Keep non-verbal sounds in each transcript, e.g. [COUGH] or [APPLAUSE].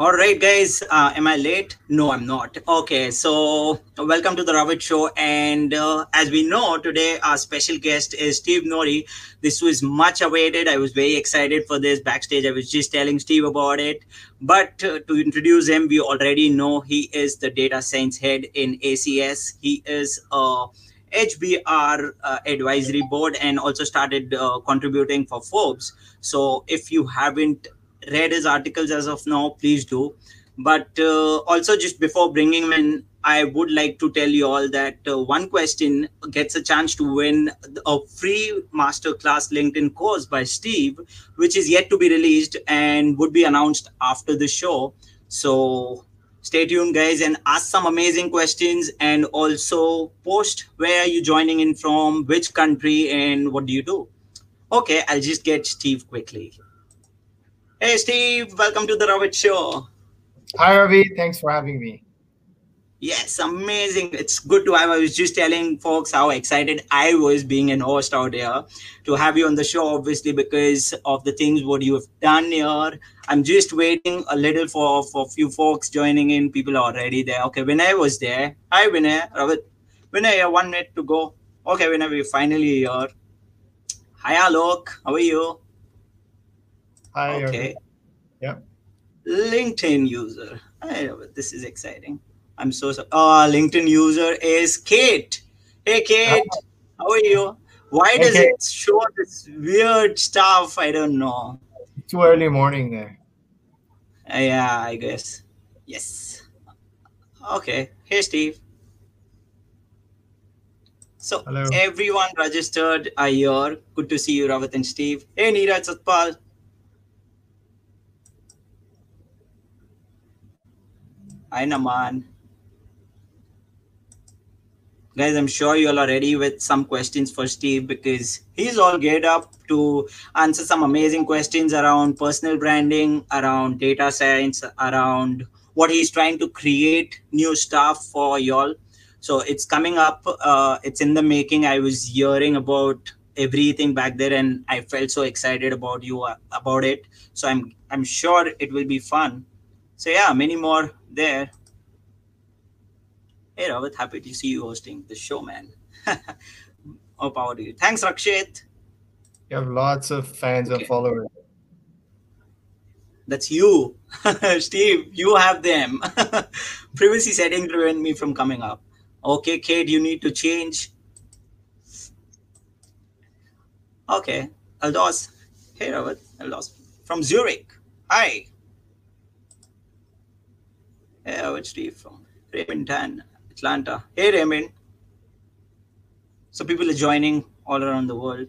All right, guys. Uh, am I late? No, I'm not. Okay, so welcome to the Ravit Show. And uh, as we know, today our special guest is Steve Nouri. This was much awaited. I was very excited for this backstage. I was just telling Steve about it. But uh, to introduce him, we already know he is the data science head in ACS. He is a HBR uh, advisory board and also started uh, contributing for Forbes. So if you haven't read his articles as of now, please do. But uh, also, just before bringing him in, I would like to tell you all that uh, one question gets a chance to win a free masterclass LinkedIn course by Steve, which is yet to be released and would be announced after the show. So stay tuned, guys, and ask some amazing questions and also post where are you joining in from, which country, and what do you do. Okay, I'll just get Steve quickly. Hey, Steve, welcome to the Ravit Show. Hi, Ravit. Thanks for having me. Yes, amazing. It's good to have. I was just telling folks how excited I was being an host out here to have you on the show, obviously, because of the things what you have done here. I'm just waiting a little for for a few folks joining in. People are already there. Okay, Vinay was there. Hi, Vinay. Ravit. Vinay, one minute to go. Okay, Vinay, we're finally here. Hi, Alok. How are you? Okay. Yeah. LinkedIn user. I, this is exciting. I'm so sorry. Oh, LinkedIn user is Kate. Hey, Kate. How are you? Why does it show this weird stuff? I don't know. Too early morning there. Uh, yeah, I guess. Yes. Okay. Hey, Steve. So Hello. everyone registered are here. Good to see you, Ravit and Steve. Hey, Neeraj Satpal. Hi, Naman. Guys, I'm sure you all are ready with some questions for Steve because he's all geared up to answer some amazing questions around personal branding, around data science, around what he's trying to create new stuff for y'all. So it's coming up. Uh, it's in the making. I was hearing about everything back there, and I felt so excited about you uh, about it. So I'm I'm sure it will be fun. So yeah, many more there. Hey Ravit, happy to see you hosting the show, man. More power to you. Thanks, Rakshit. You have lots of fans Okay. and followers. That's you, [LAUGHS] Steve. You have them. [LAUGHS] Privacy setting prevent me from coming up. Okay, Kate, you need to change. Okay, Aldos. Hey, Ravit. Aldos from Zurich. Hi. Hey, Ravit, Steve from Raymond Tan, Atlanta. Hey, Raymond. So people are joining all around the world.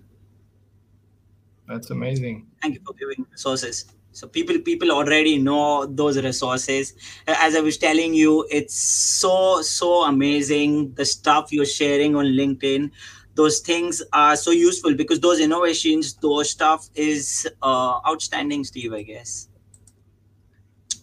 That's amazing. thank you for giving resources so people people already know those resources as i was telling you it's so so amazing the stuff you're sharing on linkedin those things are so useful because those innovations those stuff is uh, outstanding steve i guess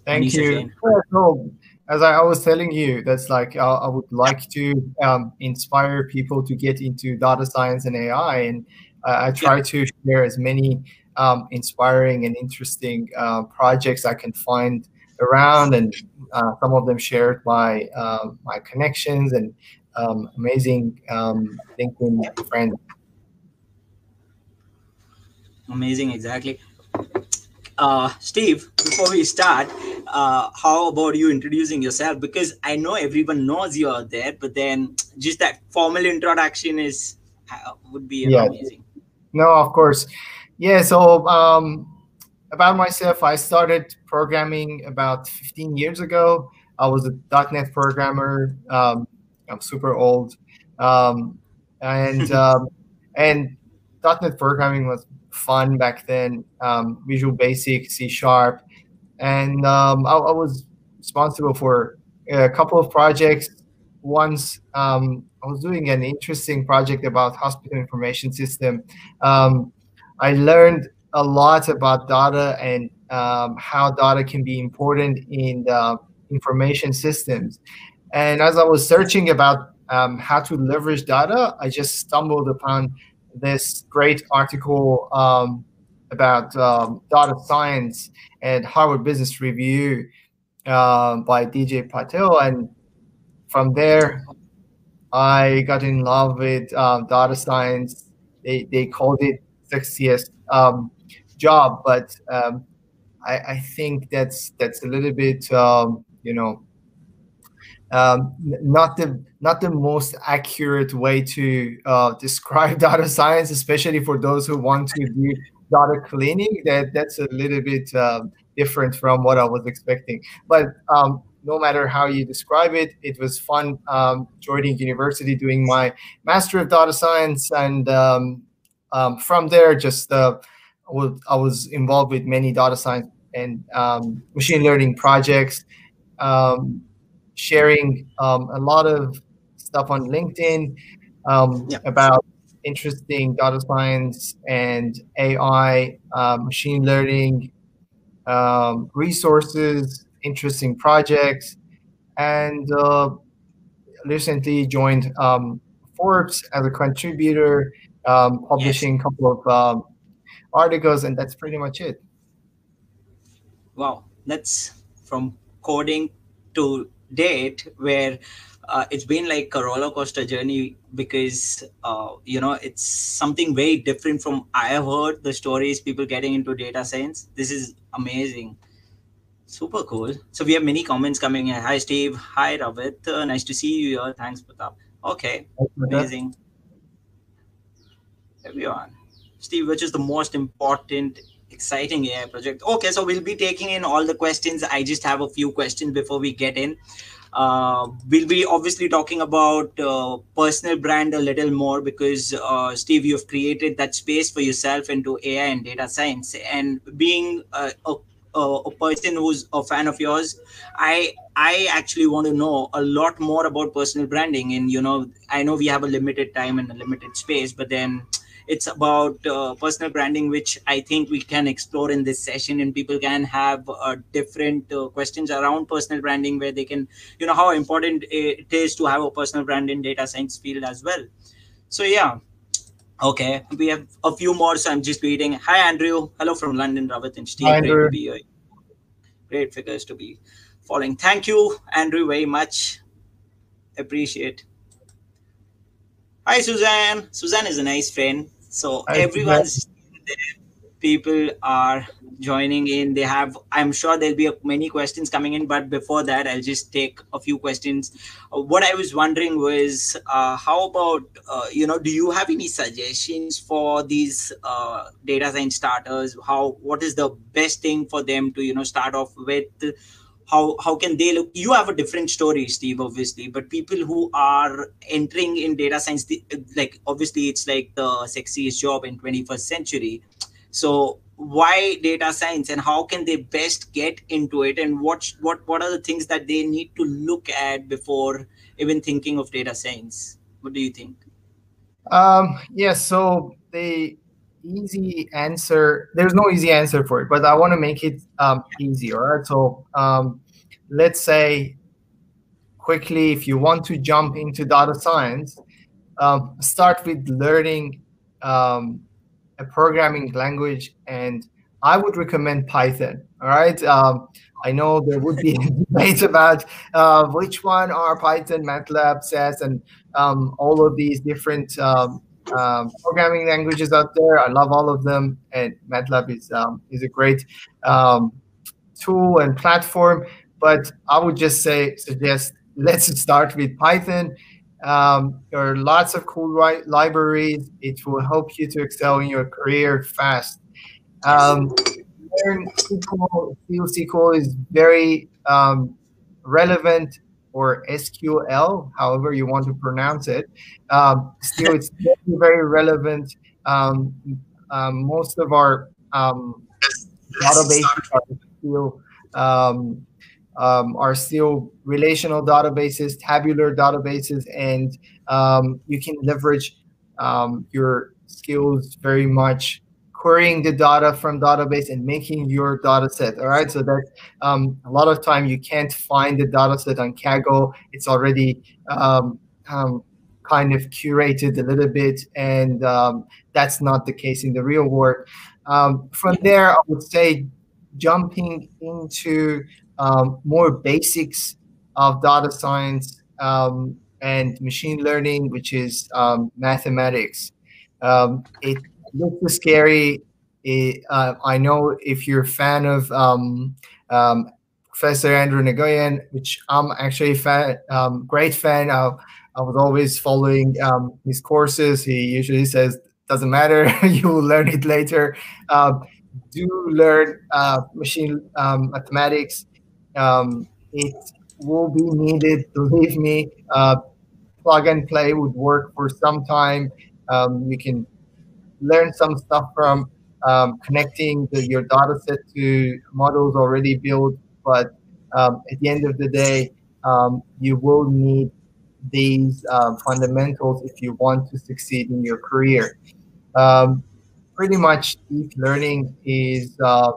Thank Anisha you. Yeah, as I, was telling you, that's like uh, I would like to um, inspire people to get into data science and AI, and uh, I try to share as many um, inspiring and interesting uh, projects I can find around, and uh, some of them shared by uh, my connections and um, amazing um, LinkedIn friends. amazing exactly uh steve before we start uh how about you introducing yourself because i know everyone knows you are there but then just that formal introduction is uh, would be Yeah. amazing No, of course. Yeah, so um, about myself, I started programming about 15 years ago. I was a .NET programmer. Um, I'm super old. Um, and [LAUGHS] um, and .NET programming was fun back then. Um, Visual Basic, C Sharp, and um, I, I was responsible for a couple of projects. Once um, I was doing an interesting project about hospital information system. Um, I learned a lot about data and um, how data can be important in the information systems. And as I was searching about um, how to leverage data, I just stumbled upon this great article um, about um, data science at Harvard Business Review. uh, by DJ Patil. and from there, I got in love with um, data science. They they called it sexiest um, job, but um, I, I think that's that's a little bit um, you know um, not the not the most accurate way to uh, [LAUGHS] describe data science, especially for those who want to do data cleaning. That that's a little bit um, different from what I was expecting. But um, no matter how you describe it, it was fun um, joining university, doing my master of data science, and um, um, from there, just uh, I was involved with many data science and machine learning projects, um, sharing um, a lot of stuff on LinkedIn yeah. about interesting data science and AI, uh, machine learning resources interesting projects, and uh, recently joined um, Forbes as a contributor, um, publishing a couple of um, articles, and that's pretty much it. Wow, that's from coding to date, where uh, it's been like a roller coaster journey because uh, you know it's something very different from I have heard the stories people getting into data science. This is amazing. Super cool. So we have many comments coming in. Hi, Steve. Hi, Ravit. Uh, nice to see you here. Thanks, Pratap. Okay, amazing. Everyone. Steve, which is the most important, exciting AI project? Okay, so we'll be taking in all the questions. I just have a few questions before we get in. Uh, we'll be obviously talking about uh, personal brand a little more because uh, Steve, you've created that space for yourself into AI and data science, and being a, a a person who's a fan of yours i i actually want to know a lot more about personal branding and you know i know we have a limited time and a limited space but then it's about uh, personal branding which i think we can explore in this session and people can have uh, different uh, questions around personal branding where they can you know how important it is to have a personal brand in data science field as well so yeah Okay, we have a few more, so I'm just reading. Hi, Andrew. Hello from London, Ravit and Steve. Hi, Great to be here. Great figures to be following. Thank you, Andrew, very much. Appreciate. Hi, Suzanne. Suzanne is a nice friend. So Hi, everyone's people are joining in. They have i'm sure there'll be many questions coming in but before that i'll just take a few questions. Uh, what i was wondering was uh, how about uh, you know do you have any suggestions for these uh, data science starters? How what is the best thing for them to you know start off with how how can they look? You have a different story steve obviously but people who are entering in data science like obviously it's like the sexiest job in 21st century. So why data science and how can they best get into it? And what what what are the things that they need to look at before even thinking of data science? What do you think? Um yes yeah, so the easy answer there's no easy answer for it but i want to make it um easy all right so um let's say quickly if you want to jump into data science um, start with learning um, a programming language, and I would recommend Python. All right. Um, I know there would be [LAUGHS] debates about uh, which one are Python, MATLAB, SAS, and um, all of these different um, programming languages out there. I love all of them, and MATLAB is um, is a great um, tool and platform. But I would just say suggest let's start with Python um, there are lots of cool libraries. It will help you to excel in your career fast. Um, SQL, SQL is very um, relevant or SQL, however you want to pronounce it. Um, still, it's very, relevant. Um, um, most of our um, databases are still um, um, are still relational databases, tabular databases, and you can leverage your skills very much querying the data from database and making your data set. All right, so that um, a lot of time you can't find the data set on Kaggle. It's already um, um, kind of curated a little bit, and that's not the case in the real world. from there, I would say jumping into um, more basics of data science um, and machine learning, which is um, mathematics. Um, it looks scary. It, uh, I know if you're a fan of um, um, Professor Andrew Ng, which I'm actually a fan, um, great fan of. I was always following um, his courses. He usually says, "Doesn't matter, [LAUGHS] you will learn it later." Uh, do learn uh, machine um, mathematics. Um, it will be needed. Believe me, uh, plug and play would work for some time. Um, you can learn some stuff from um, connecting the, your data set to models already built. But um, at the end of the day, um, you will need these uh, fundamentals if you want to succeed in your career. Um, pretty much deep learning is uh,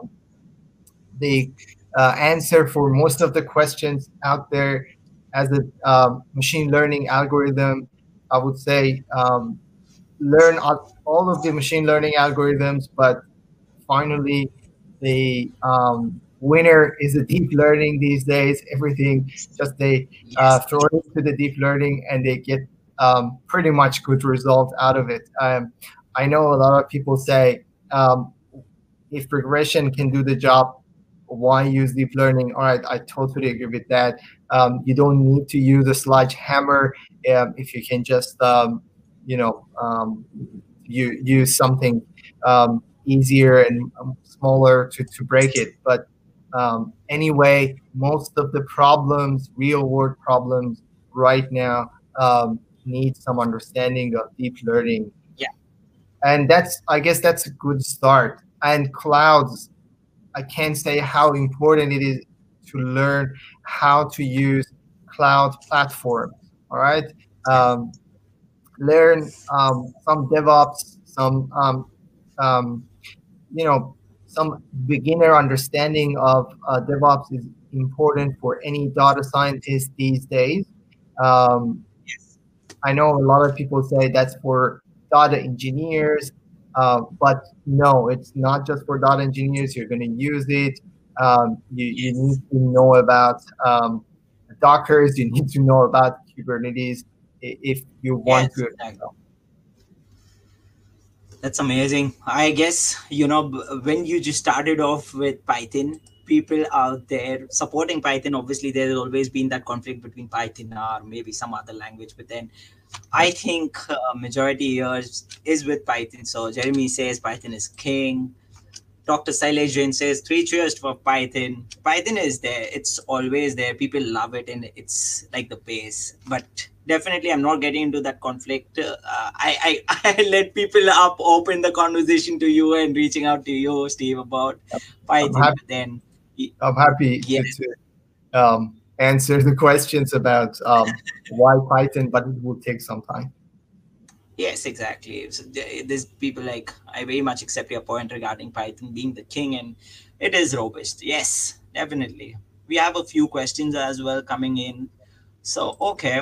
the uh, answer for most of the questions out there as a um, machine learning algorithm. I would say um, learn all of the machine learning algorithms, but finally the um, winner is the deep learning these days. Everything just they uh, throw it into the deep learning and they get um, pretty much good results out of it. Um, I know a lot of people say um, if regression can do the job, why use deep learning? All right, I totally agree with that. Um, you don't need to use a sledgehammer um, if you can just, um, you know, um, you use something um, easier and um, smaller to, to break it. But um, anyway, most of the problems, real world problems right now, um, need some understanding of deep learning. Yeah. And that's, I guess that's a good start. And clouds, I can't say how important it is to learn how to use cloud platforms. All right. Um, learn um, some DevOps, some um, um, you know some beginner understanding of uh, DevOps is important for any data scientist these days. Um, yes. I know a lot of people say that's for data engineers, uh, but no, it's not just for data engineers. You're going to use it. Um, you, you need to know about um, Dockers. You need to know about Kubernetes if you want yes, to. Exactly. That's amazing. I guess you know when you just started off with python people out there supporting python obviously there's always been that conflict between python or maybe some other language but then i think uh, majority is, is with python. So jeremy says python is king Dr. Sailesh Jain says, three cheers for Python. Python is there. It's always there. People love it and it's like the base. But definitely, I'm not getting into that conflict. Uh, I, I, [LAUGHS] I let people up, open the conversation to you and reaching out to you, Steve, about Python. I'm happy, then I'm happy yeah. to um, answer the questions about um, why Python, but it will take some time. Yes, exactly. So there's people like I very much accept your point regarding Python being the king, and it is robust. Yes, definitely. We have a few questions as well coming in. So okay,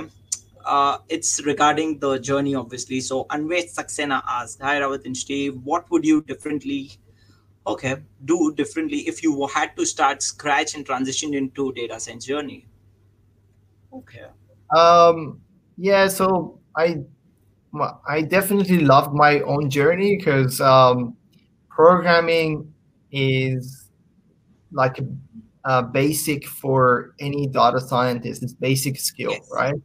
uh, it's regarding the journey, obviously. So Anvesh Saxena asked, "Hi Ravit and Steve, what would you differently, okay, do differently if you had to start scratch and transition into data science journey?" Okay. Um. Yeah. So I I definitely loved my own journey because um, programming is like a, a, basic for any data scientist. It's basic skill, yes. right?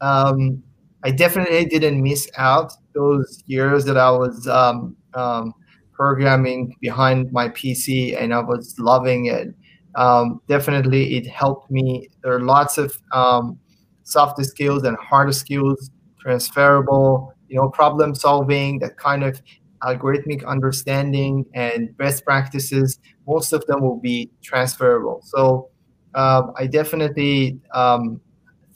Um, I definitely didn't miss out those years that I was um, um programming behind my PC and I was loving it. Um, definitely, it helped me. There are lots of um, soft skills and hard skills transferable, you know, problem solving, that kind of algorithmic understanding and best practices, most of them will be transferable. So um, I definitely um,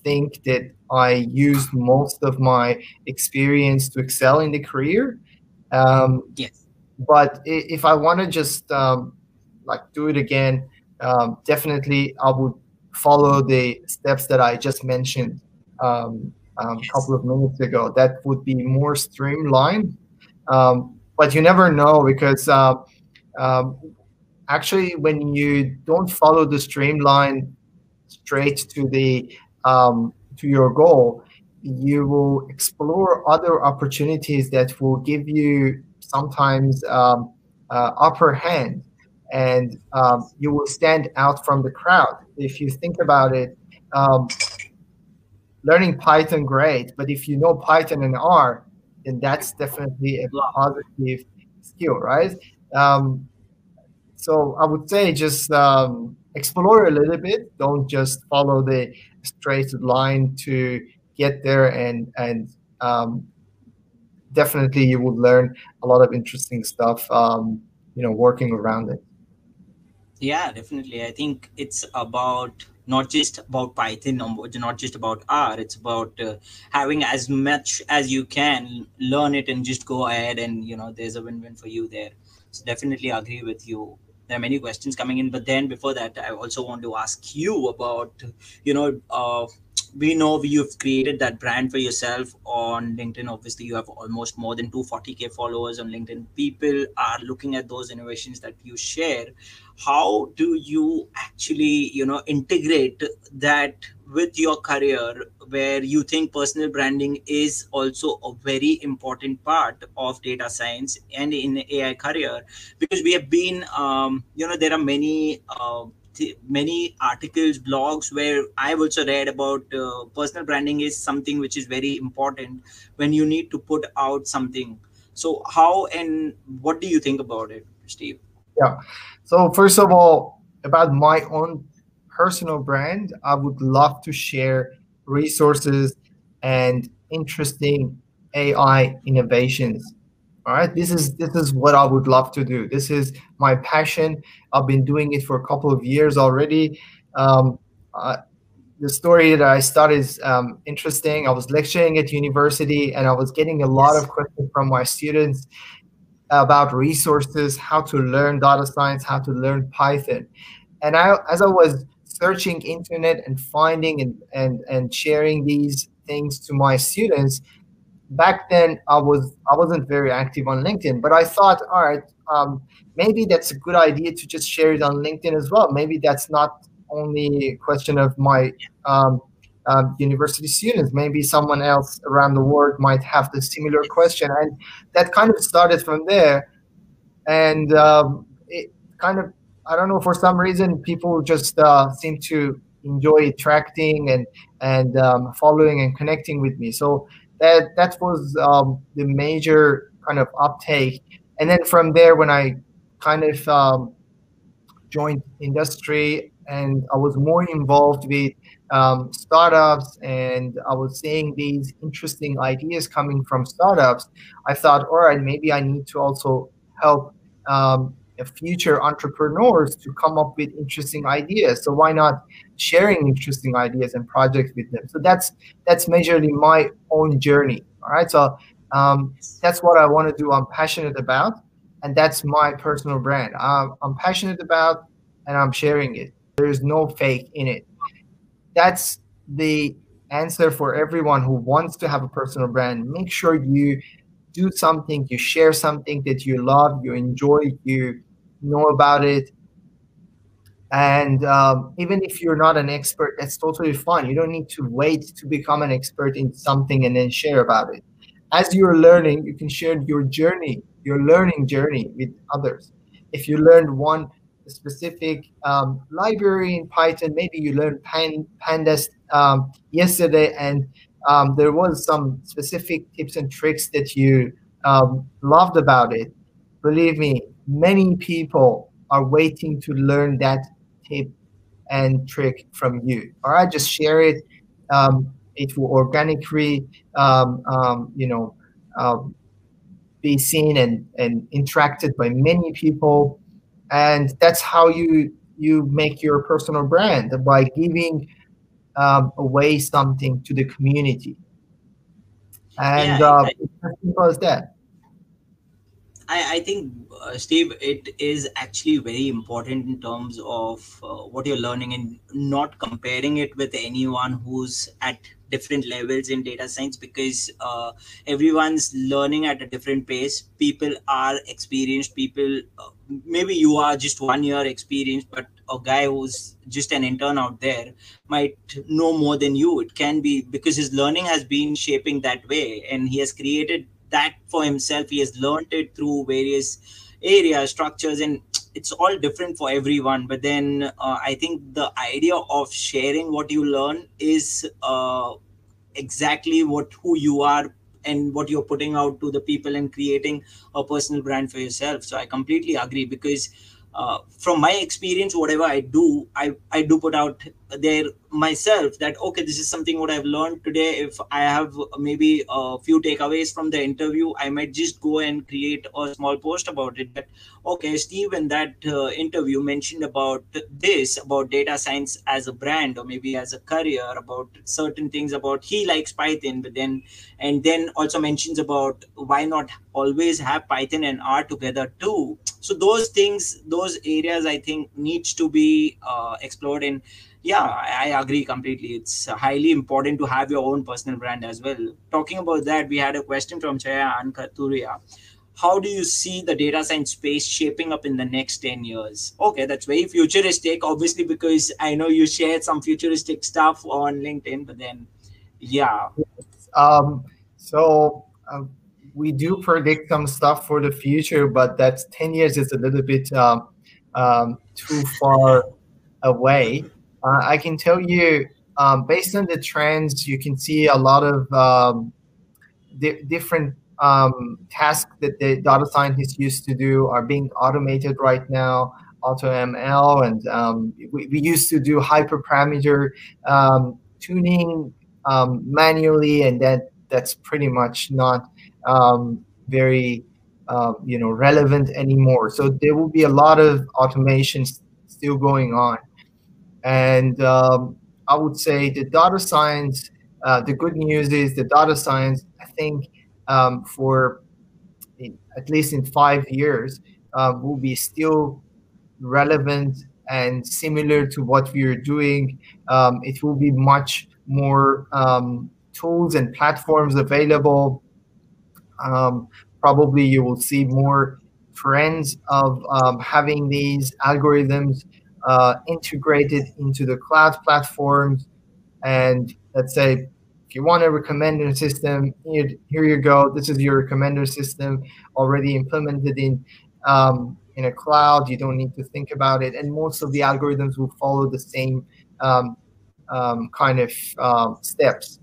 think that I used most of my experience to excel in the career. Um, yes. But if I want to just um, like do it again, um, definitely I would follow the steps that I just mentioned. Um, um, a couple of minutes ago. That would be more streamlined. Um, but you never know because uh, um, actually, when you don't follow the streamline straight to the um, to your goal, you will explore other opportunities that will give you sometimes um, uh, upper hand and um, you will stand out from the crowd. If you think about it, um, learning Python, great, but if you know Python and R, then that's definitely a positive skill, right? Um, so I would say just um, explore a little bit. Don't just follow the straight line to get there, and and um, definitely you would learn a lot of interesting stuff. Um, you know, working around it. Yeah, definitely. I think it's about not just about Python, not just about R. It's about uh, having as much as you can, learn it, and just go ahead. And you know, there's a win-win for you there. So definitely agree with you. There are many questions coming in, but then before that, I also want to ask you about, you know, uh, we know you've created that brand for yourself on linkedin. Obviously you have almost more than 240k followers on linkedin. People are looking at those innovations that you share. How do you actually you know integrate that with your career where you think personal branding is also a very important part of data science and in ai career? Because we have been um, you know there are many uh, many articles blogs where i've also read about uh, personal branding is something which is very important when you need to put out something. So how and what do you think about it steve? Yeah. So first of all about my own personal brand i would love to share resources and interesting ai innovations all right this is this is what i would love to do. This is my passion. I've been doing it for a couple of years already. Um, uh, the story that i started is um, interesting. I was lecturing at university and i was getting a lot of questions from my students about resources how to learn data science how to learn python. And i as i was searching internet and finding and and, and sharing these things to my students back then I was I wasn't very active on LinkedIn, but I thought, all right, um, maybe that's a good idea to just share it on LinkedIn as well. Maybe that's not only a question of my um, um, university students. Maybe someone else around the world might have the similar question, and that kind of started from there. And um, it kind of I don't know for some reason people just uh, seem to enjoy attracting and and um, following and connecting with me. So that that was um, the major kind of uptake. And then from there, when I kind of um, joined industry and I was more involved with um, startups and I was seeing these interesting ideas coming from startups, I thought, all right, maybe I need to also help um, future entrepreneurs to come up with interesting ideas. So why not sharing interesting ideas and projects with them? So that's that's majorly my own journey. All right. So um, that's what I want to do. I'm passionate about, and that's my personal brand. Um, I'm passionate about, and I'm sharing it. There's no fake in it. That's the answer for everyone who wants to have a personal brand. Make sure you do something, you share something that you love, you enjoy, you know about it. And um, even if you're not an expert, that's totally fine. You don't need to wait to become an expert in something and then share about it. As you're learning, you can share your journey, your learning journey with others. If you learned one specific um, library in Python, maybe you learned Pandas um, yesterday and um, there was some specific tips and tricks that you um, loved about it. Believe me, many people are waiting to learn that tip and trick from you. All right, just share it. Um, it will organically, um, um, you know, um, be seen and, and interacted by many people, and that's how you you make your personal brand by giving um, away something to the community. And yeah, uh, as simple as that. I, I think, uh, Steve, it is actually very important in terms of uh, what you're learning and not comparing it with anyone who's at different levels in data science because uh, everyone's learning at a different pace. People are experienced, people uh, maybe you are just one year experience but a guy who's just an intern out there might know more than you. It can be because his learning has been shaping that way and he has created that for himself. He has learned it through various areas structures and it's all different for everyone. But then uh, i think the idea of sharing what you learn is uh, exactly what who you are and what you're putting out to the people and creating a personal brand for yourself. So i completely agree because uh, from my experience whatever i do i i do put out there myself that okay this is something what i've learned today. If i have maybe a few takeaways from the interview i might just go and create a small post about it. That okay steve in that uh, interview mentioned about this about data science as a brand or maybe as a career about certain things about he likes python but then and then also mentions about why not always have python and r together too. So those things those areas i think needs to be uh, explored and yeah I, agree completely. It's highly important to have your own personal brand as well. Talking about that we had a question from chaya ankaturia how do you see the data science space shaping up in the next 10 years? Okay that's very futuristic obviously because i know you shared some futuristic stuff on linkedin but then yeah. Um, so uh, we do predict some stuff for the future but that's 10 years is a little bit um, um, too far away uh, I can tell you, um, based on the trends, you can see a lot of um, di- different um, tasks that the data scientists used to do are being automated right now. AutoML, and um, we, we, used to do hyperparameter um, tuning um, manually, and that that's pretty much not very uh, you know relevant anymore. So there will be a lot of automations still going on. And um, I would say the data science, uh, the good news is the data science, I think um, for at least in five years, uh, will be still relevant and similar to what we are doing. Um, it will be much more um, tools and platforms available. Um, probably you will see more trends of having these algorithms uh, integrated into the cloud platforms. And let's say if you want a recommender system, here, you go. This is your recommender system already implemented in um, in a cloud. You don't need to think about it, and most of the algorithms will follow the same um, um, kind of um, steps.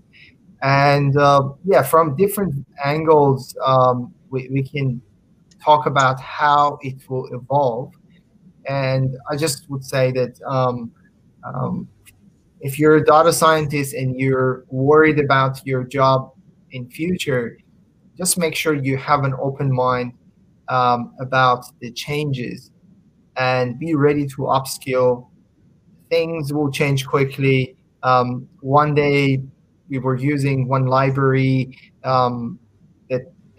And uh, yeah, from different angles, um, we, we can talk about how it will evolve. And I just would say that um, um, if you're a data scientist and you're worried about your job in future, just make sure you have an open mind um, about the changes and be ready to upskill. Things will change quickly. Um, one day we were using one library um,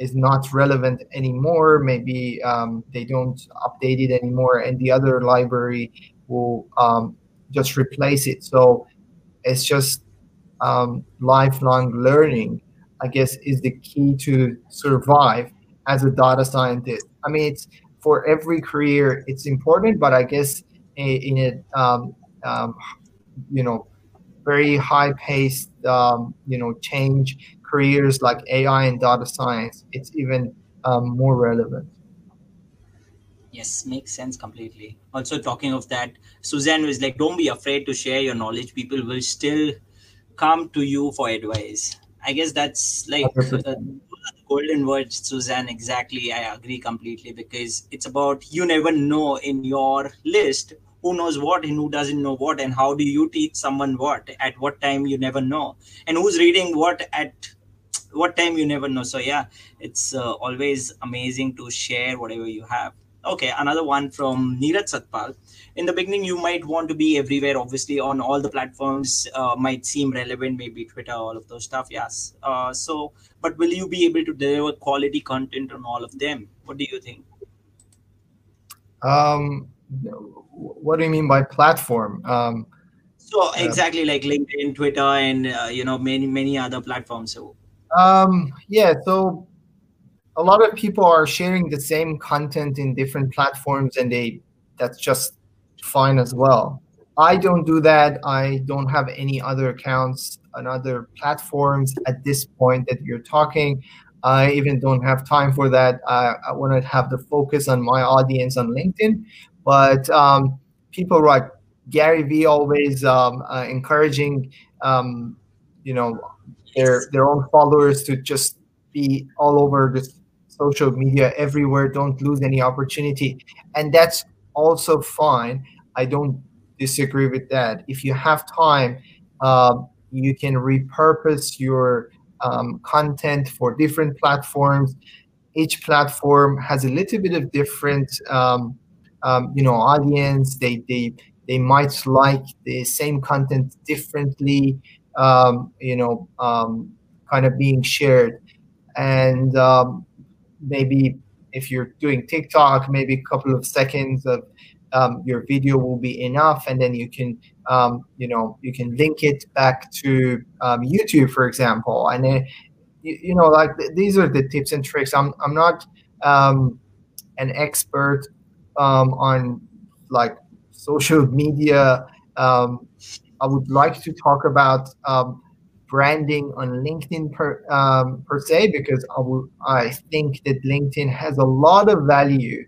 is not relevant anymore. Maybe um, they don't update it anymore, and the other library will um, just replace it. So it's just um, lifelong learning, I guess, is the key to survive as a data scientist. I mean, it's for every career, it's important, but I guess in a um, um, you know very high paced um, you know change careers like AI and data science, it's even um, more relevant. Yes, makes sense completely. Also, talking of that, Suzanne was like, don't be afraid to share your knowledge. People will still come to you for advice. I guess that's like uh, golden words, Suzanne. Exactly. I agree completely because it's about you never know in your list who knows what and who doesn't know what and how do you teach someone what at what time you never know and who's reading what at what time you never know. So yeah it's uh, always amazing to share whatever you have. Okay another one from neeraj satpal. In the beginning you might want to be everywhere obviously on all the platforms uh, might seem relevant maybe twitter all of those stuff yes. Uh, so but will you be able to deliver quality content on all of them? What do you think? Um what do you mean by platform? Um so exactly like linkedin twitter and uh, you know many many other platforms. So um, yeah, so a lot of people are sharing the same content in different platforms and they that's just fine as well. I don't do that. I don't have any other accounts on other platforms at this point that you're talking. I even don't have time for that. I, I want to have the focus on my audience on linkedin but um, people like gary vee always um, uh, encouraging um, you know their their own followers to just be all over the social media everywhere don't lose any opportunity. And that's also fine. I don't disagree with that. If you have time uh, you can repurpose your um, content for different platforms. Each platform has a little bit of different um, um, you know audience. They they they might like the same content differently um, you know um, kind of being shared and um, maybe if you're doing TikTok, maybe a couple of seconds of um, your video will be enough, and then you can, um, you know, you can link it back to um, YouTube, for example, and then, you, you know, like th- these are the tips and tricks. I'm I'm not um, an expert um, on like social media. Um, I would like to talk about branding on LinkedIn per um, per se because I, will, I think that LinkedIn has a lot of value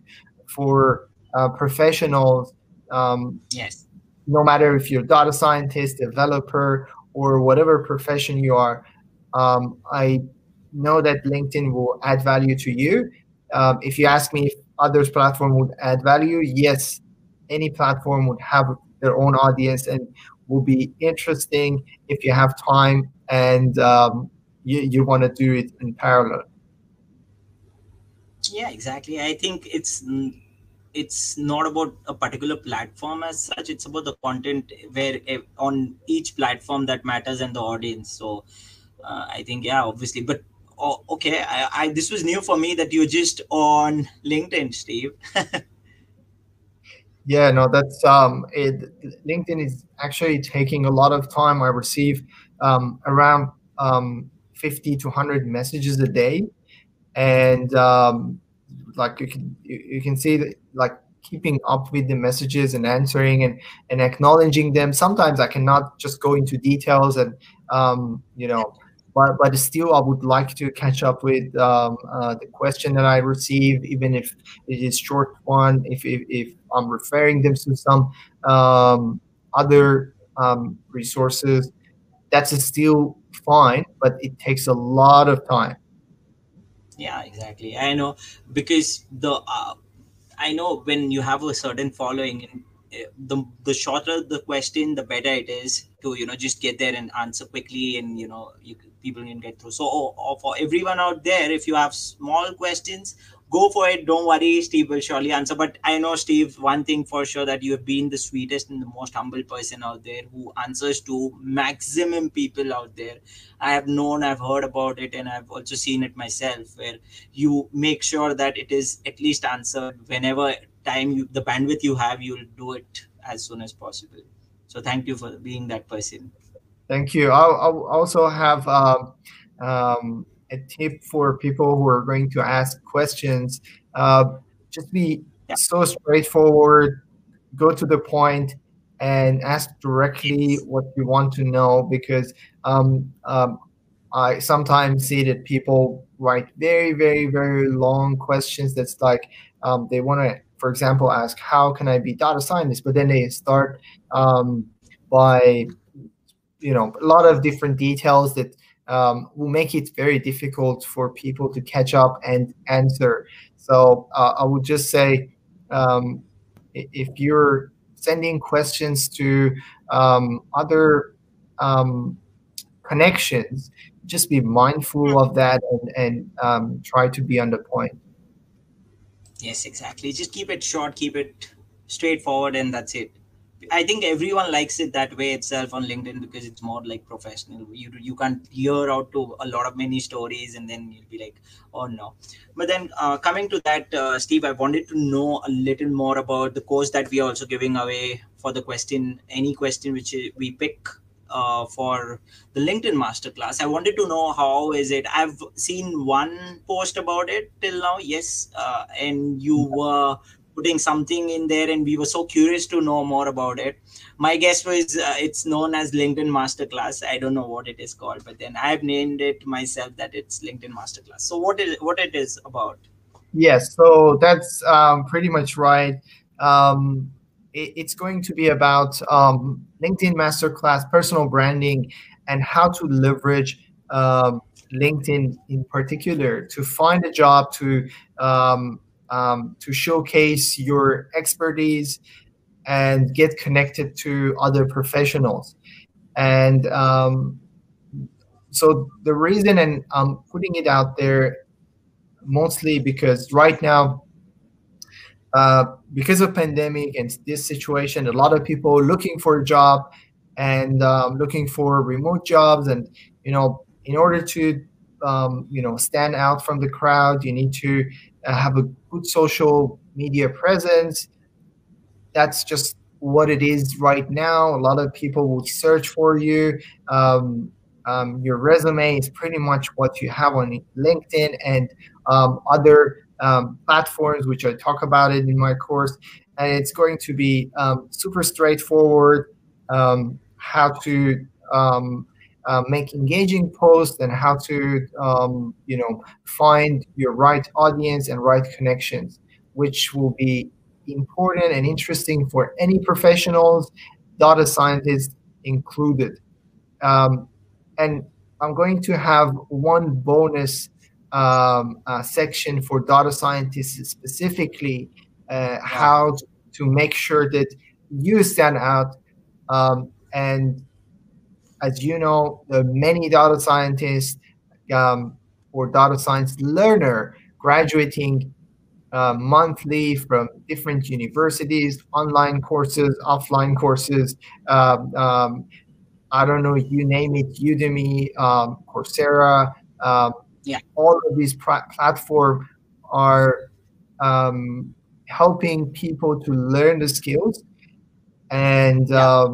for uh, professionals. Um, yes. No matter if you're a data scientist, developer, or whatever profession you are, um, I know that LinkedIn will add value to you. Um, if you ask me if others platform would add value, yes, any platform would have their own audience and will be interesting if you have time and um, you, you want to do it in parallel. Yeah exactly. I think it's it's not about a particular platform as such. It's about the content where eh, on each platform that matters and the audience. So uh, i think yeah obviously but oh, okay I, I this was new for me that you're just on linkedin steve [LAUGHS] yeah no that's um it linkedin is actually taking a lot of time. I receive um, around um, 50 to 100 messages a day. And um, like you can you can see that like keeping up with the messages and answering and, and acknowledging them. Sometimes i cannot just go into details and um, you know but, but still i would like to catch up with um, uh, the question that i receive even if it is short one if, if, if i'm referring them to some um, other um, resources that's still fine, but it takes a lot of time. Yeah, exactly. I know because the uh, I know when you have a certain following, eh, the the shorter the question, the better it is to you know just get there and answer quickly, and you know you people can get through. So oh, oh, for everyone out there, if you have small questions, go for it. Don't worry, Steve will surely answer. But I know, Steve, one thing for sure that you have been the sweetest and the most humble person out there who answers to maximum people out there. I have known, I've heard about it, and I've also seen it myself where you make sure that it is at least answered whenever time you the bandwidth you have, you'll do it as soon as possible. So thank you for being that person. Thank you. I'll, I'll also have um, um, a tip for people who are going to ask questions. Uh, just be yeah. so straightforward, go to the point, and ask directly what you want to know because um, um, I sometimes see that people write very, very, very long questions that's like um, they want to, for example, ask, How can I be data scientist? But then they start um, by, you know, a lot of different details that um, will make it very difficult for people to catch up and answer. So uh, I would just say um, if you're sending questions to um, other um, connections, just be mindful of that and, and um, try to be on the point. Yes, exactly. Just keep it short, keep it straightforward, and that's it. I think everyone likes it that way itself on LinkedIn because it's more like professional. You you can't hear out to a lot of many stories and then you'll be like, oh no. But then uh, coming to that, uh, Steve, I wanted to know a little more about the course that we are also giving away for the question, any question which we pick uh, for the LinkedIn masterclass. I wanted to know how is it. I've seen one post about it till now. Yes, uh, and you were putting something in there, and we were so curious to know more about it. My guess was uh, it's known as LinkedIn masterclass. I don't know what it is called, but then I've named it myself that it's LinkedIn masterclass. So what is what it is about? Yes, so that's um, pretty much right. Um, it, it's going to be about um, LinkedIn Masterclass, personal branding, and how to leverage um, LinkedIn in particular to find a job, to um, um, to showcase your expertise, and get connected to other professionals. And um, so the reason, and I'm putting it out there mostly because right now uh, because of pandemic and this situation a lot of people looking for a job and um, looking for remote jobs and you know in order to um, you know stand out from the crowd you need to have a good social media presence. That's just what it is right now. A lot of people will search for you. Um, um, your resume is pretty much what you have on linkedin and um, other um, platforms, which I talk about it in my course. And it's going to be um, super straightforward um, how to uh, make engaging posts and how to um, you know find your right audience and right connections, which will be important and interesting for any professionals, data scientists included. Um, and I'm going to have one bonus um, uh, section for data scientists specifically uh, how to, to, make sure that you stand out. Um, and as you know, the many data scientists um, or data science learner graduating uh, monthly from different universities, online courses, offline courses. Um, um, I don't know, you name it, Udemy, um, Coursera, um, yeah all of these platforms are um, helping people to learn the skills and yeah.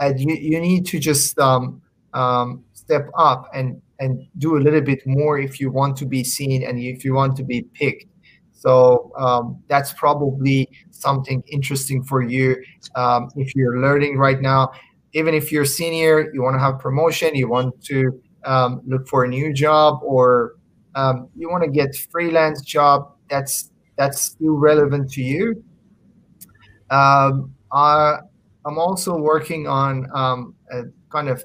And you, you need to just um, um, step up and and do a little bit more if you want to be seen and if you want to be picked. So um, that's probably something interesting for you um, if you're learning right now. Even if you're senior you want to have promotion you want to um, look for a new job or um, you want to get freelance job that's that's still relevant to you. Um, I, i'm also working on um, a kind of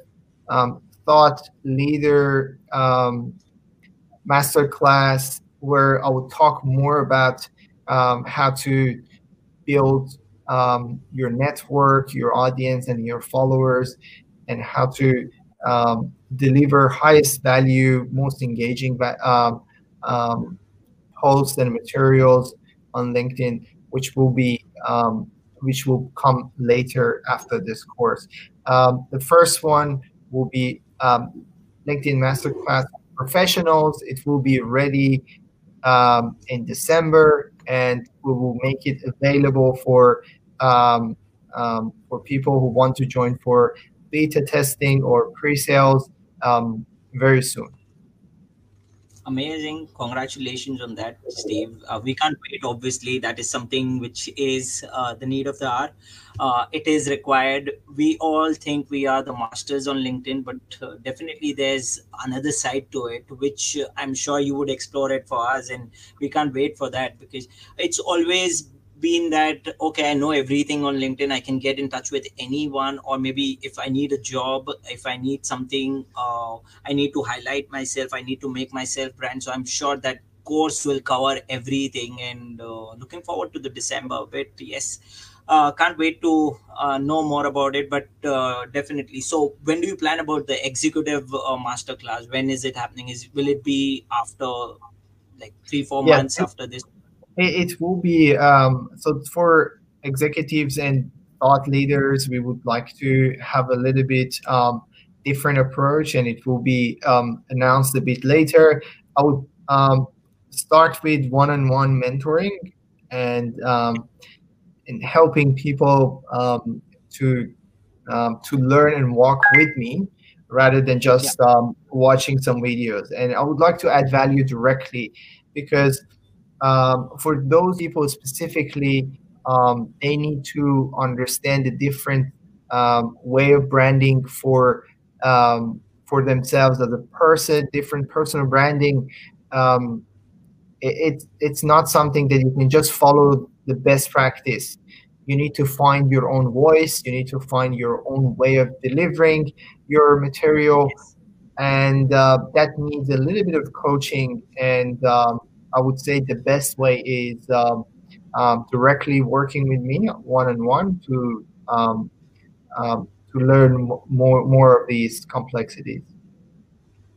um, thought leader um, master class where i will talk more about how to build your network your audience and your followers and how to um, deliver highest value, most engaging um, um, posts and materials on LinkedIn, which will be um, which will come later after this course. Um, the first one will be um, LinkedIn Masterclass Professionals. It will be ready um, in December, and we will make it available for for people who want to join for beta testing or pre-sales um, very soon. Amazing. Congratulations on that, Steve. Uh, we can't wait. Obviously, that is something which is uh, the need of the hour. Uh, it is required. We all think we are the masters on LinkedIn, but uh, definitely there's another side to it, which I'm sure you would explore it for us. And we can't wait for that because it's always been that okay i know everything on linkedin i can get in touch with anyone or maybe if i need a job if i need something uh, i need to highlight myself i need to make myself brand. So i'm sure that course will cover everything. And uh, looking forward to the december bit. Yes. Uh, can't wait to uh, know more about it but uh, definitely. So when do you plan about the executive uh, master class when is it happening? Is will it be after like three four yeah, months after this it, it will be um, so for executives and thought leaders. We would like to have a little bit um, different approach, and it will be um, announced a bit later. I would um, start with one-on-one mentoring and um, and helping people um, to um, to learn and walk with me rather than just yeah. um, watching some videos. And I would like to add value directly because um, for those people specifically, um, they need to understand the different um, way of branding for um, for themselves as a person, different personal branding. Um, it, it, it's not something that you can just follow the best practice. You need to find your own voice. You need to find your own way of delivering your material, and uh, that needs a little bit of coaching. And um, I would say the best way is um, um, directly working with me one on one to um, um, to learn more more of these complexities.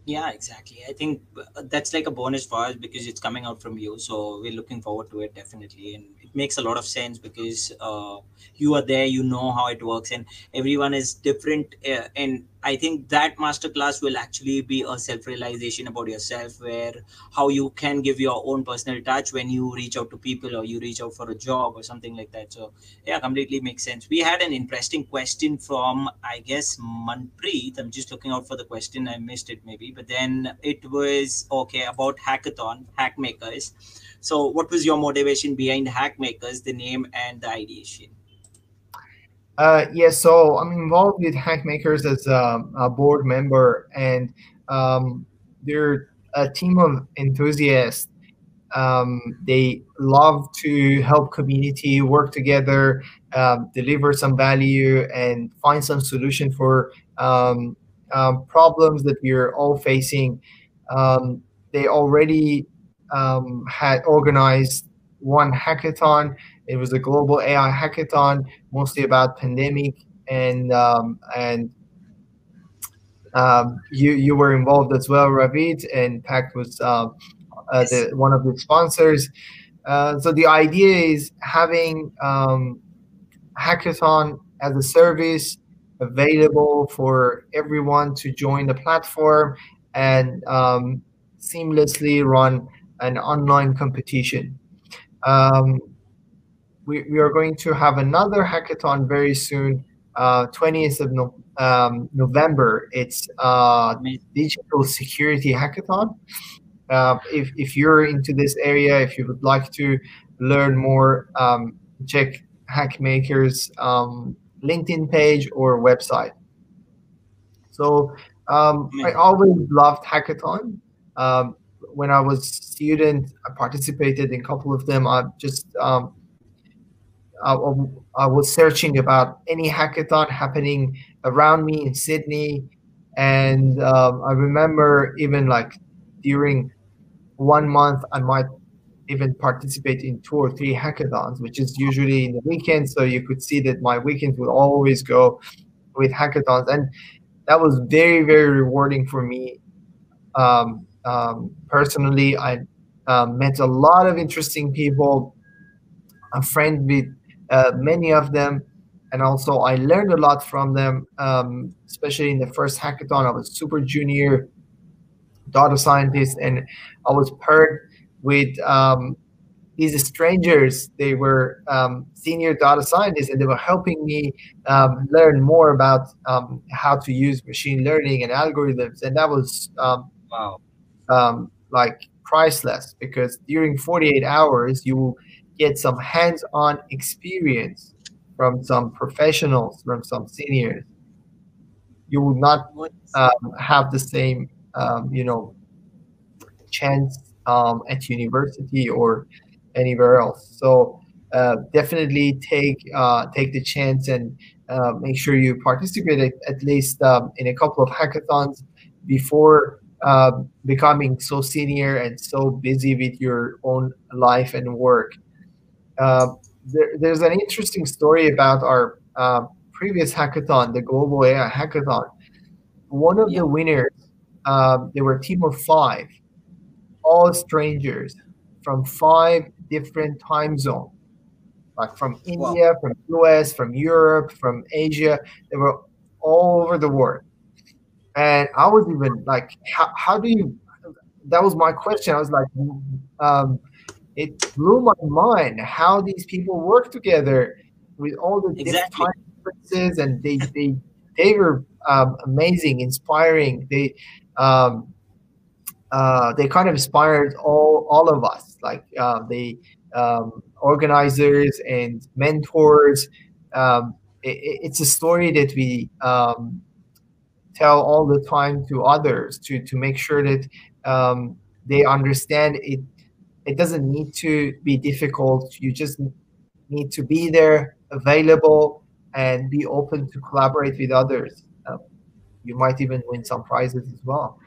Yeah, exactly. I think uh, that's like a bonus for us because it's coming out from you. So we're looking forward to it definitely, and it makes a lot of sense because uh, you are there, you know how it works, and everyone is different, uh, and I think that masterclass will actually be a self realization about yourself, where how you can give your own personal touch when you reach out to people or you reach out for a job or something like that. So, yeah, completely makes sense. We had an interesting question from, I guess, Manpreet. I'm just looking out for the question. I missed it maybe, but then it was okay about hackathon, hackmakers. So, what was your motivation behind hackmakers, the name and the ideation? Uh, yeah, so I'm involved with Hackmakers as a, a board member, and um, they're a team of enthusiasts. Um, they love to help community work together, um, deliver some value, and find some solution for um, um, problems that we're all facing. Um, they already had organized one hackathon it was a global AI hackathon, mostly about pandemic, and um, and um, you you were involved as well, Ravit, and Packt was um, uh, the, one of the sponsors. Uh, so the idea is having um, hackathon as a service available for everyone to join the platform and um, seamlessly run an online competition. Um, we, we are going to have another hackathon very soon, uh, 20th of no, um, November. It's uh, digital security hackathon. Uh, if, if you're into this area, if you would like to learn more, um, check Hackmaker's um, LinkedIn page or website. So um, I always loved hackathon. Um, when I was student, I participated in a couple of them. I just um, I, I was searching about any hackathon happening around me in Sydney, and um, I remember even like during one month, I might even participate in two or three hackathons, which is usually in the weekend. So you could see that my weekends would always go with hackathons, and that was very very rewarding for me. Um, um, personally, I um, met a lot of interesting people. A friend with uh, many of them. And also, I learned a lot from them, um, especially in the first hackathon. I was super junior data scientist, and I was paired with um, these strangers. They were um, senior data scientists, and they were helping me um, learn more about um, how to use machine learning and algorithms. And that was um, wow, um, like priceless because during 48 hours, you get some hands-on experience from some professionals, from some seniors. You will not um, have the same, um, you know, chance um, at university or anywhere else. So uh, definitely take uh, take the chance and uh, make sure you participate at, at least um, in a couple of hackathons before uh, becoming so senior and so busy with your own life and work. Uh, there, there's an interesting story about our uh, previous hackathon, the Global AI Hackathon. One of yeah. the winners, um, they were a team of five, all strangers from five different time zones, like from India, wow. from US, from Europe, from Asia. They were all over the world. And I was even like, how, how do you? That was my question. I was like, um, it blew my mind how these people work together with all the exactly. different conferences, and they they they were um, amazing, inspiring. They um, uh, they kind of inspired all all of us, like uh, the um, organizers and mentors. Um, it, it's a story that we um, tell all the time to others to to make sure that um, they understand it. It doesn't need to be difficult. You just need to be there, available, and be open to collaborate with others. Uh, you might even win some prizes as well.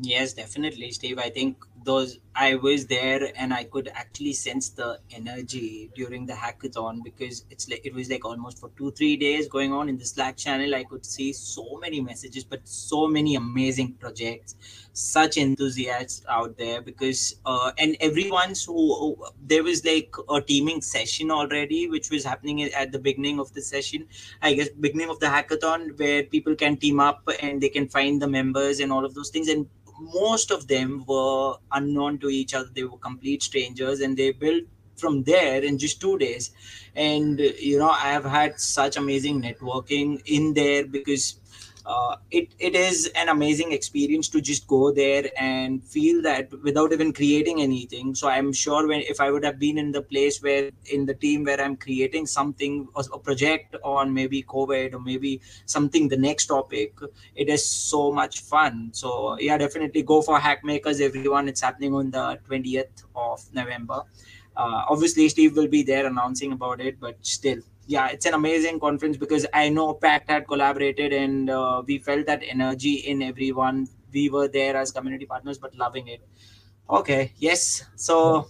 Yes, definitely, Steve. I think those I was there and I could actually sense the energy during the hackathon because it's like it was like almost for two three days going on in the Slack channel. I could see so many messages, but so many amazing projects, such enthusiasts out there because uh, and everyone so there was like a teaming session already which was happening at the beginning of the session. I guess beginning of the hackathon where people can team up and they can find the members and all of those things and most of them were unknown to each other. They were complete strangers and they built from there in just two days. And you know i have had such amazing networking in there because uh, it it is an amazing experience to just go there and feel that without even creating anything. So i'm sure when if i would have been in the place where in the team where i'm creating something a project on maybe covid or maybe something the next topic it is so much fun. So yeah definitely go for hackmakers everyone. It's happening on the 20th of november. Uh, obviously steve will be there announcing about it but still yeah, it's an amazing conference because I know Packt had collaborated and uh, we felt that energy in everyone. We were there as community partners, but loving it. Okay, yes. So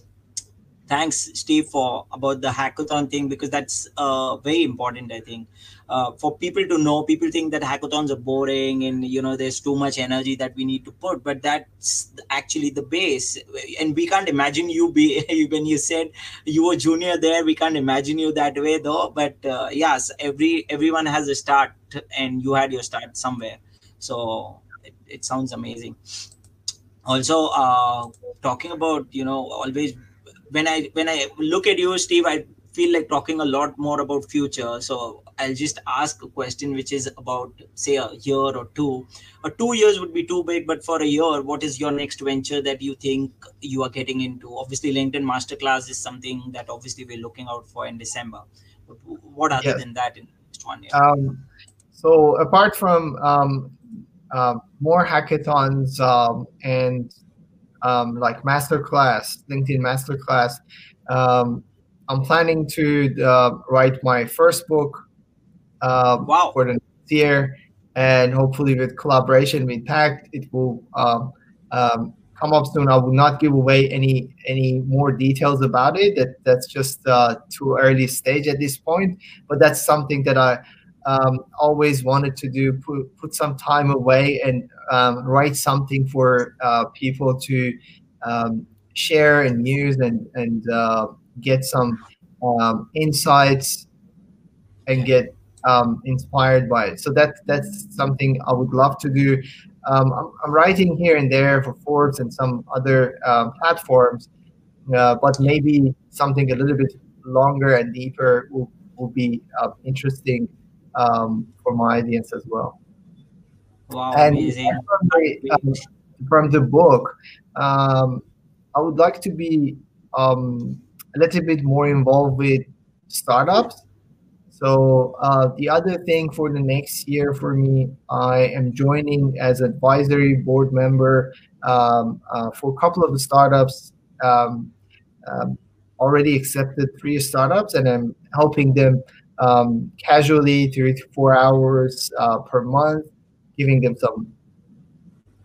thanks, Steve, for about the hackathon thing because that's uh, very important. I think uh, for people to know people think that hackathons are boring and you know there's too much energy that we need to put but that's actually the base. And we can't imagine you be [LAUGHS] when you said you were junior there we can't imagine you that way though. But uh, yes every everyone has a start and you had your start somewhere. So it, it sounds amazing. Also uh talking about you know always when i when i look at you steve i feel like talking a lot more about future. So I'll just ask a question which is about say a year or two. Or two years would be too big, but for a year, what is your next venture that you think you are getting into? Obviously, LinkedIn Masterclass is something that obviously we're looking out for in December. But what other yes. than that in next one year? Um, so apart from um, uh, more hackathons um, and um, like masterclass, LinkedIn masterclass, um, I'm planning to uh, write my first book um, wow. for the next year. And hopefully, with collaboration with Packt, it will um, um, come up soon. I will not give away any any more details about it. That that's just uh, too early stage at this point. But that's something that I um, always wanted to do. Put put some time away and um, write something for uh, people to um, share and use and and uh, get some um, insights and get um, inspired by it. So that that's something I would love to do. Um, I'm, I'm, writing here and there for Forbes and some other um, platforms, uh, but maybe something a little bit longer and deeper will, will be uh, interesting um, for my audience as well. Wow, and amazing. From the, um, from the book, um, I would like to be a little bit more involved with startups so uh, the other thing for the next year for me, I am joining as advisory board member um, uh, for a couple of the startups. Um, um, already accepted three startups, and I'm helping them um, casually three to four hours uh, per month, giving them some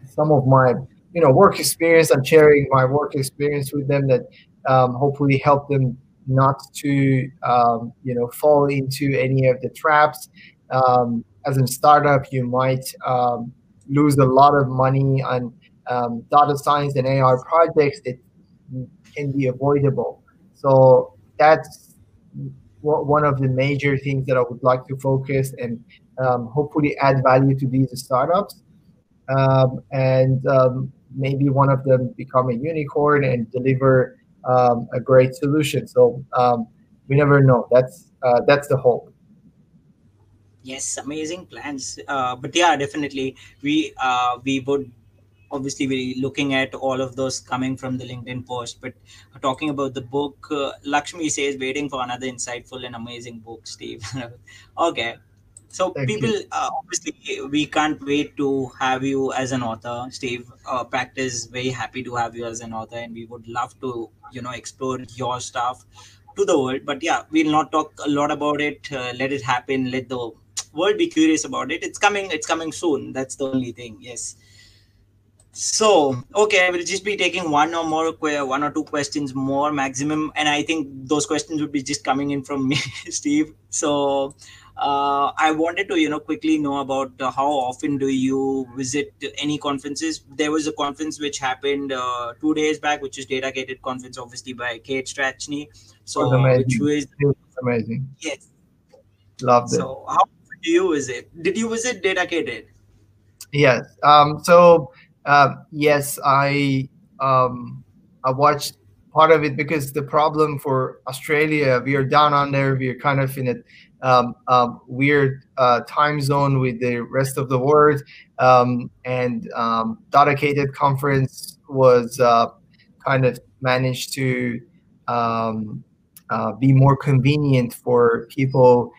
some of my you know work experience. I'm sharing my work experience with them that um, hopefully help them not to um, you know fall into any of the traps. Um, as a startup, you might um, lose a lot of money on um, data science and AI projects that can be avoidable. So that's one of the major things that I would like to focus and um, hopefully add value to these startups. Um, and maybe one of them become a unicorn and deliver um, a great solution. So um, we never know. That's uh, that's the hope. Yes, amazing plans. Uh, but yeah, definitely we uh, we would obviously be looking at all of those coming from the LinkedIn post. But talking about the book, uh, Lakshmi says waiting for another insightful and amazing book, Steve. [LAUGHS] okay, so Thank people uh, obviously we can't wait to have you as an author, Steve. Uh, practice very happy to have you as an author, and we would love to you know explore your stuff to the world. But yeah, we'll not talk a lot about it. Uh, let it happen. Let the world be curious about it. It's coming. It's coming soon. That's the only thing. Yes. So, okay, I will just be taking one or more, one or two questions more maximum, and I think those questions would be just coming in from me, [LAUGHS] Steve. So, uh, I wanted to, you know, quickly know about uh, how often do you visit any conferences? There was a conference which happened uh, two days back, which is DATAcated Conference, obviously by Kate Strachnyi. So, which amazing. was amazing. yes. Loved it. So, how often do you visit? Did you visit DATAcated? Yes. Um, so uh, yes, I um, I watched part of it because the problem for Australia, we are down under, we are kind of in a um, um, weird uh, time zone with the rest of the world, um, and um, DATAcated conference was uh, kind of managed to um, uh, be more convenient for people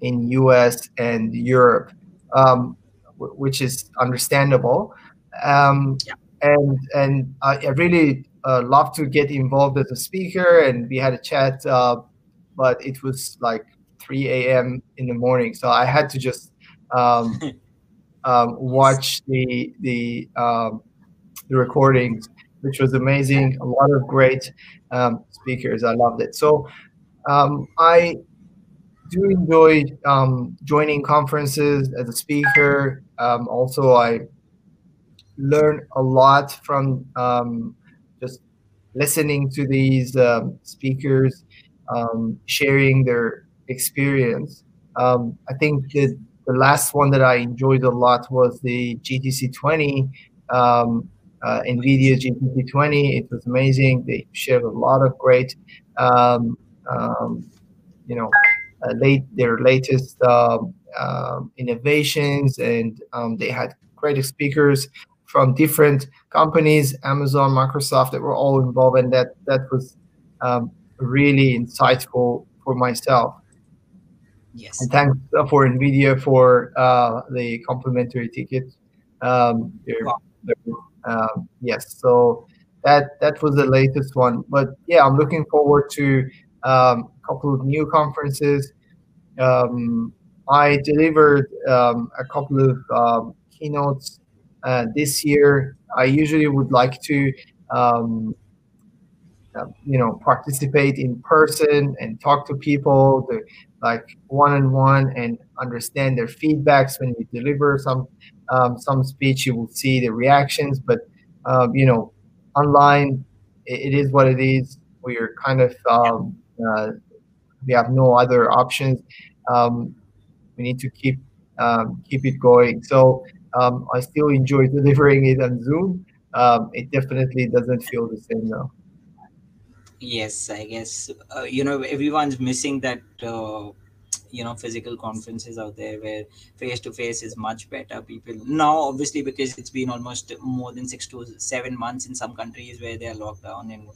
in US and Europe. Um, wh- which is understandable. Um, Yeah. and and I, I really uh, love to get involved as a speaker, and we had a chat, uh, but it was like 3 a.m. in the morning, so I had to just um, [LAUGHS] um, watch the the um, the recordings, which was amazing. A lot of great um, speakers. I loved it. So um, I do enjoy um, joining conferences as a speaker. Um, also, I learn a lot from um, just listening to these um, speakers, um, sharing their experience. Um, I think that the last one that I enjoyed a lot was the GTC 20, um, uh, NVIDIA GTC 20. It was amazing. They shared a lot of great, um, um, you know, uh, late their latest um, um, innovations, and they had great speakers from different companies, Amazon, Microsoft, that were all involved, and that that was really insightful for myself. Yes. And thanks uh, for NVIDIA for uh, the complimentary ticket. Um, they're, Wow. they're, um, yes, so that that was the latest one. But yeah, I'm looking forward to um, a couple of new conferences. Um, I delivered um, a couple of um, keynotes uh, this year. I usually would like to, you know, participate in person and talk to people, to, like one on one, and understand their feedbacks when we deliver some um, some speech. You will see the reactions, but um, you know, online, it, it is what it is. We are kind of um, uh, we have no other options. Um, we need to keep um, keep it going. So um, I still enjoy delivering it on Zoom. Um, it definitely doesn't feel the same now. Yes, I guess uh, you know everyone's missing that uh, you know physical conferences out there where face to face is much better. People now obviously because it's been almost more than six to seven months in some countries where they are locked down and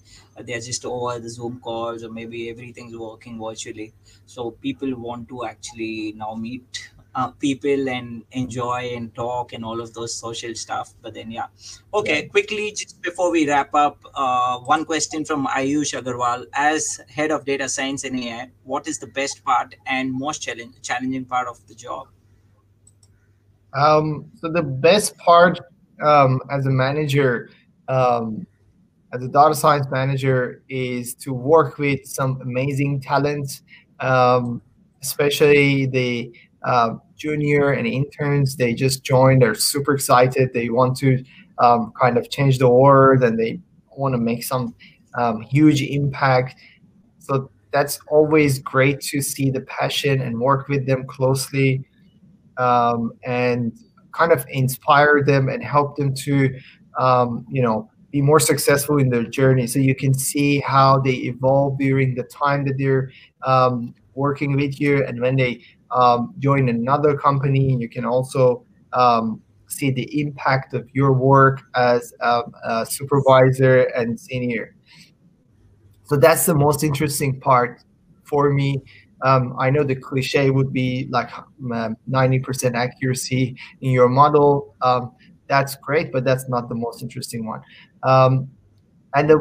they're just over the Zoom calls or maybe everything's working virtually. So people want to actually now meet uh, people and enjoy and talk and all of those social stuff. But then yeah Yeah. Okay, quickly, just before we wrap up, uh, one question from Ayush Agarwal. As head of data science and AI, what is the best part and most challenge, challenging part of the job? Um, so the best part um, as a manager, um, as a data science manager, is to work with some amazing talent, um, especially the uh, junior and interns. They just joined. They're super excited. They want to um, kind of change the world, and they want to make some um, huge impact. So that's always great to see the passion and work with them closely um, and kind of inspire them and help them to, um, you know, be more successful in their journey. So you can see how they evolve during the time that they're um, working with you, and when they um, join another company. You can also um, see the impact of your work as a, a supervisor and senior. So that's the most interesting part for me. Um, I know the cliche would be like 90% um, accuracy in your model. Um, that's great, but that's not the most interesting one. Um, and the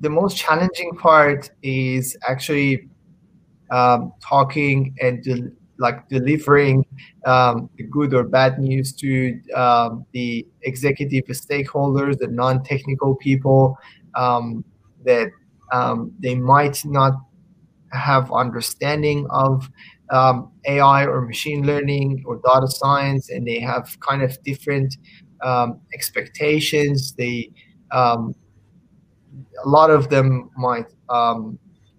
the most challenging part is actually um, talking and de- like delivering um, good or bad news to um, the executive stakeholders, the non-technical people um, that um, they might not have understanding of um, AI or machine learning or data science, and they have kind of different um, expectations. They a lot of them might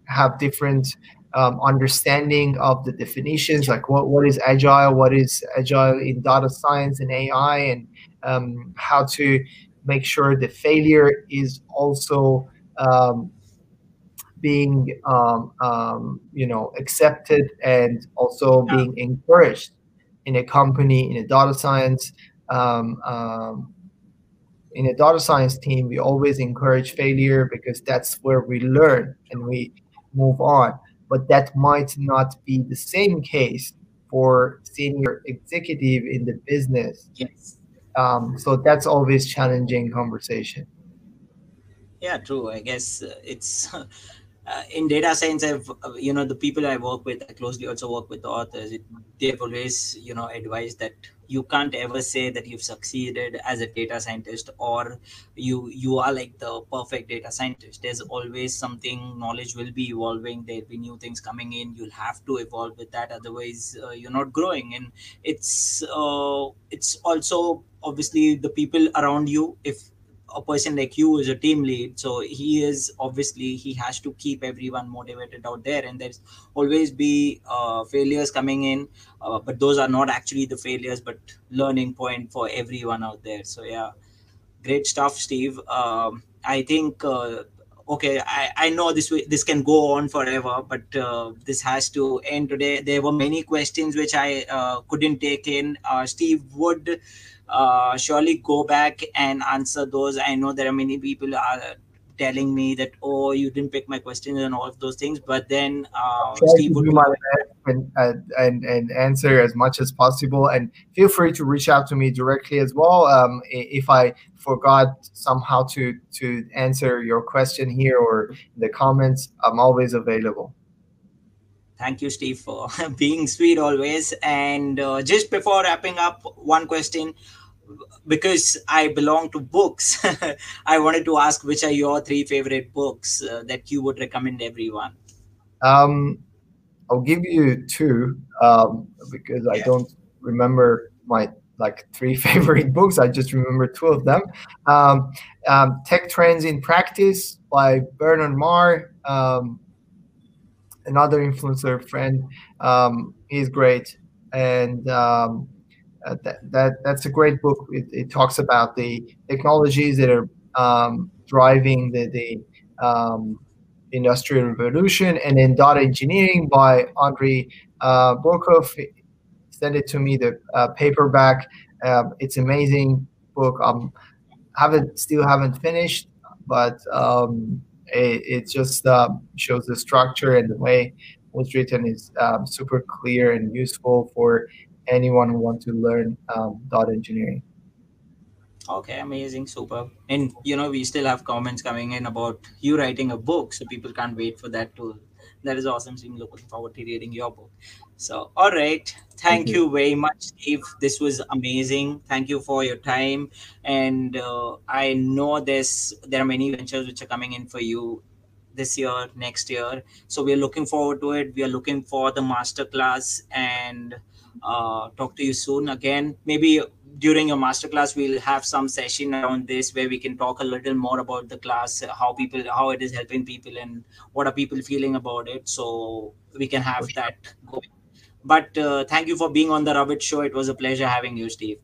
have different um, understanding of the definitions, like what, what is agile, what is agile in data science and AI, and um, how to make sure the failure is also um, being um, um, you know accepted and also yeah. being encouraged in a company in a data science um, um, in a data science team we always encourage failure because that's where we learn and we move on but that might not be the same case for senior executive in the business. Yes. Um, so that's always challenging conversation. Yeah true. I guess uh, it's [LAUGHS] uh, in data science i've uh, you know the people i work with i closely also work with the authors. It, they've always you know advised that you can't ever say that you've succeeded as a data scientist or you you are like the perfect data scientist. There's always something knowledge will be evolving. There'll be new things coming in. You'll have to evolve with that. Otherwise uh, you're not growing. And it's uh, it's also obviously the people around you if a person like you is a team lead. So he is obviously he has to keep everyone motivated out there. And there's always be uh, failures coming in uh, but those are not actually the failures but learning point for everyone out there. So yeah. Great stuff steve. Um, i think uh, okay I, I know this this can go on forever but uh, this has to end today. There were many questions which i uh, couldn't take in. Uh, steve would uh, surely go back and answer those. I know there are many people are telling me that oh you didn't pick my questions and all of those things. But then uh, steve would do my best and, uh, and and answer as much as possible. And feel free to reach out to me directly as well um, if i forgot somehow to to answer your question here or in the comments. I'm always available Thank you, Steve, for [LAUGHS] being sweet always. And uh, just before wrapping up, one question because I belong to books, [LAUGHS] I wanted to ask which are your three favorite books uh, that you would recommend everyone? Um, I'll give you two um, because I don't remember my like three [LAUGHS] favorite books. I just remember two of them. Um, um, Tech Trends in Practice by Bernard Marr. Um, another influencer friend. Um, he's great, and um, uh, that, that that's a great book. It, it, talks about the technologies that are um, driving the the um, industrial revolution, and then data engineering by Andriy uh, Burkov. Send it to me the uh, paperback. Um, it's amazing book. Um, haven't still haven't finished, but um, it, it just um, shows the structure and the way it was written is um, super clear and useful for anyone who wants to learn um, data engineering. Okay, amazing, super. And you know, we still have comments coming in about you writing a book, so people can't wait for that too. That is awesome. So I'm looking forward to reading your book. So, all right. Thank, you. very much, Steve. This was amazing. Thank you for your time. And uh, I know there's there are many ventures which are coming in for you this year, next year. So we are looking forward to it. We are looking for the master class and uh, talk to you soon again. Maybe during your masterclass we'll have some session around this where we can talk a little more about the class how people how it is helping people and what are people feeling about it so we can have that going but uh, thank you for being on the Ravit show. It was a pleasure having you, Steve.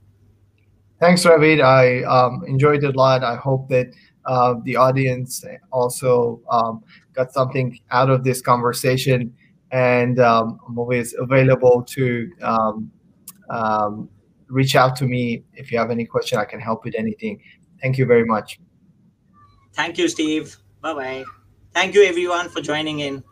Thanks, Ravit. I um, enjoyed it a lot. I hope that uh, the audience also um, got something out of this conversation. and um, I'm always available to um, um, reach out to me if you have any question. I can help with anything. Thank you very much. Thank you, Steve. Bye bye. Thank you, everyone, for joining in.